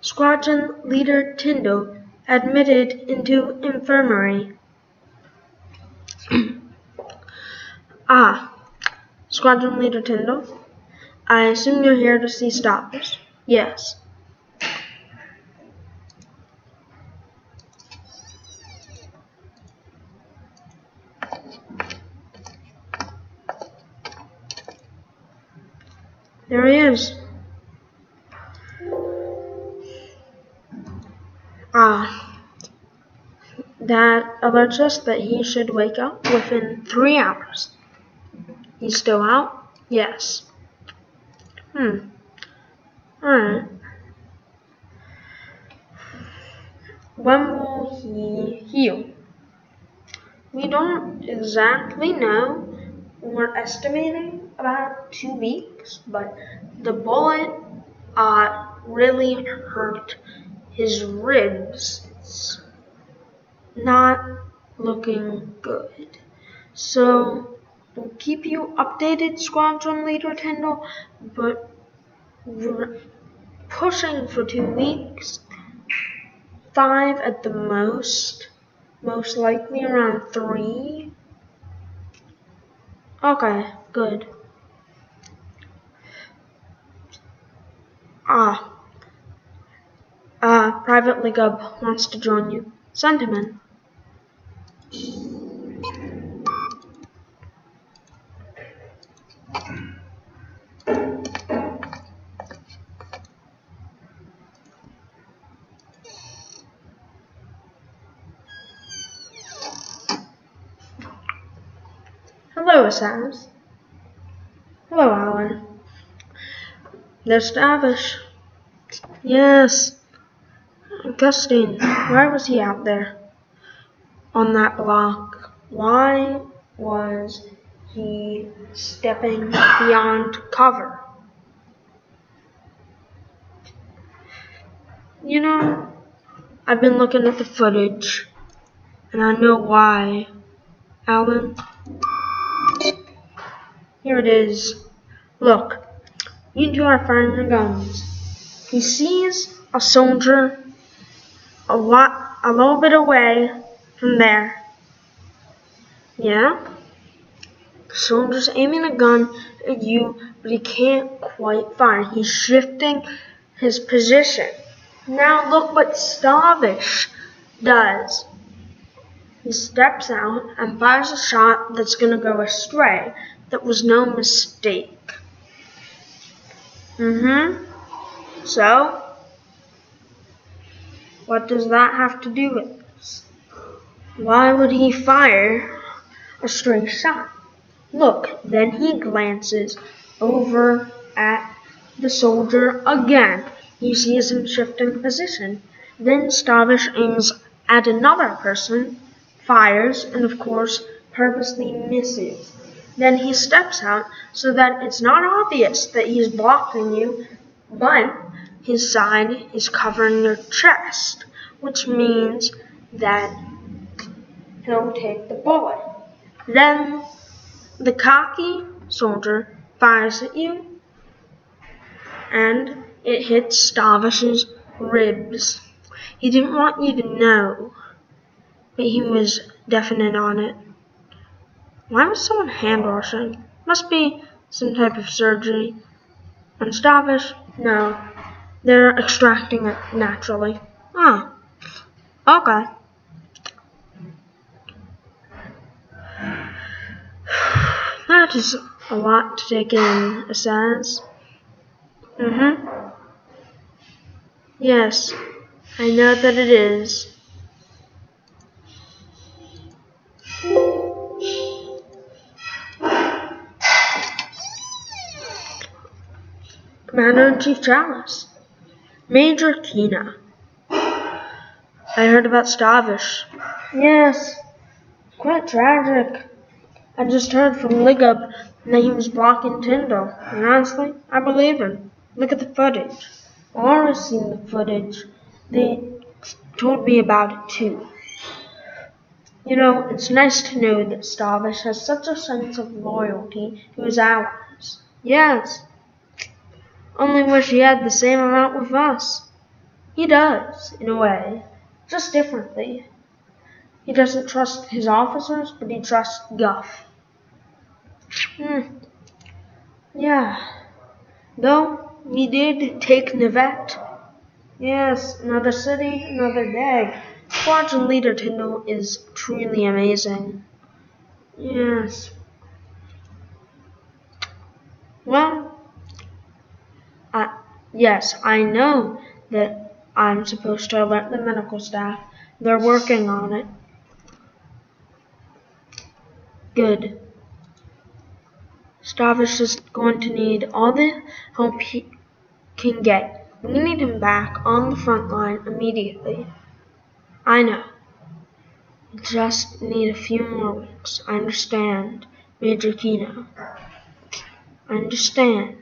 Squadron Leader Tindol admitted into infirmary. ah, Squadron Leader Tindol, I assume you're here to see Stoppers. Yes. There he is. Ah, that alerts us that he should wake up within three hours. He's still out? Yes. Hmm. Alright. When will he heal? We don't exactly know. We're estimating about two weeks, but the bullet uh, really hurt his ribs. Not looking good. So we'll keep you updated, Squadron Leader Tindol, but we're pushing for two weeks. Five at the most. Most likely around three. Okay, good. Ah. Private Ligub wants to join you. Send him in. Hello, Samus. Hello, Alan. There's Stavish. Yes. Gustine, why was he out there? On that block. Why was he stepping beyond cover? You know, I've been looking at the footage, and I know why. Alan? Here it is. Look, you two are firing your guns. He sees a soldier a lot, a little bit away from there. Yeah? So I'm just aiming a gun at you, but he can't quite fire. He's shifting his position. Now look what Stavish does. He steps out and fires a shot that's going to go astray. That was no mistake. Mm-hmm. So, what does that have to do with this? Why would he fire a stray shot? Look, then he glances over at the soldier again. He sees him shifting position. Then Stavish aims at another person, fires, and of course purposely misses. Then he steps out so that it's not obvious that he's blocking you, but his side is covering your chest, which means that he'll take the bullet. Then the cocky soldier fires at you, and it hits Stavish's ribs. He didn't want you to know, but he was definite on it. Why was someone hand washing? Must be some type of surgery. And Stavish? No. They're extracting it naturally. Ah. Okay. That is a lot to take in, a sense. Mm-hmm. Yes, I know that it is. Commander-in-Chief Chalice. Major Kina. I heard about Stavish. Yes, quite tragic. I just heard from Ligub that he was blocking Tindol, and honestly, I believe him. Look at the footage. Laura's seen the footage. They told me about it too. You know, it's nice to know that Stavish has such a sense of loyalty to his allies. Yes. Only wish he had the same amount with us. He does, in a way, just differently. He doesn't trust his officers, but he trusts Guff. Hmm. Yeah. Though we did take Nuvet. Yes, another city, another day. Squadron Leader Tindol is truly amazing. Yes. Well, yes, I know that I'm supposed to alert the medical staff. They're working on it. Good. Stavish is going to need all the help he can get. We need him back on the front line immediately. I know. Just need a few more weeks. I understand, Major Kino. I understand.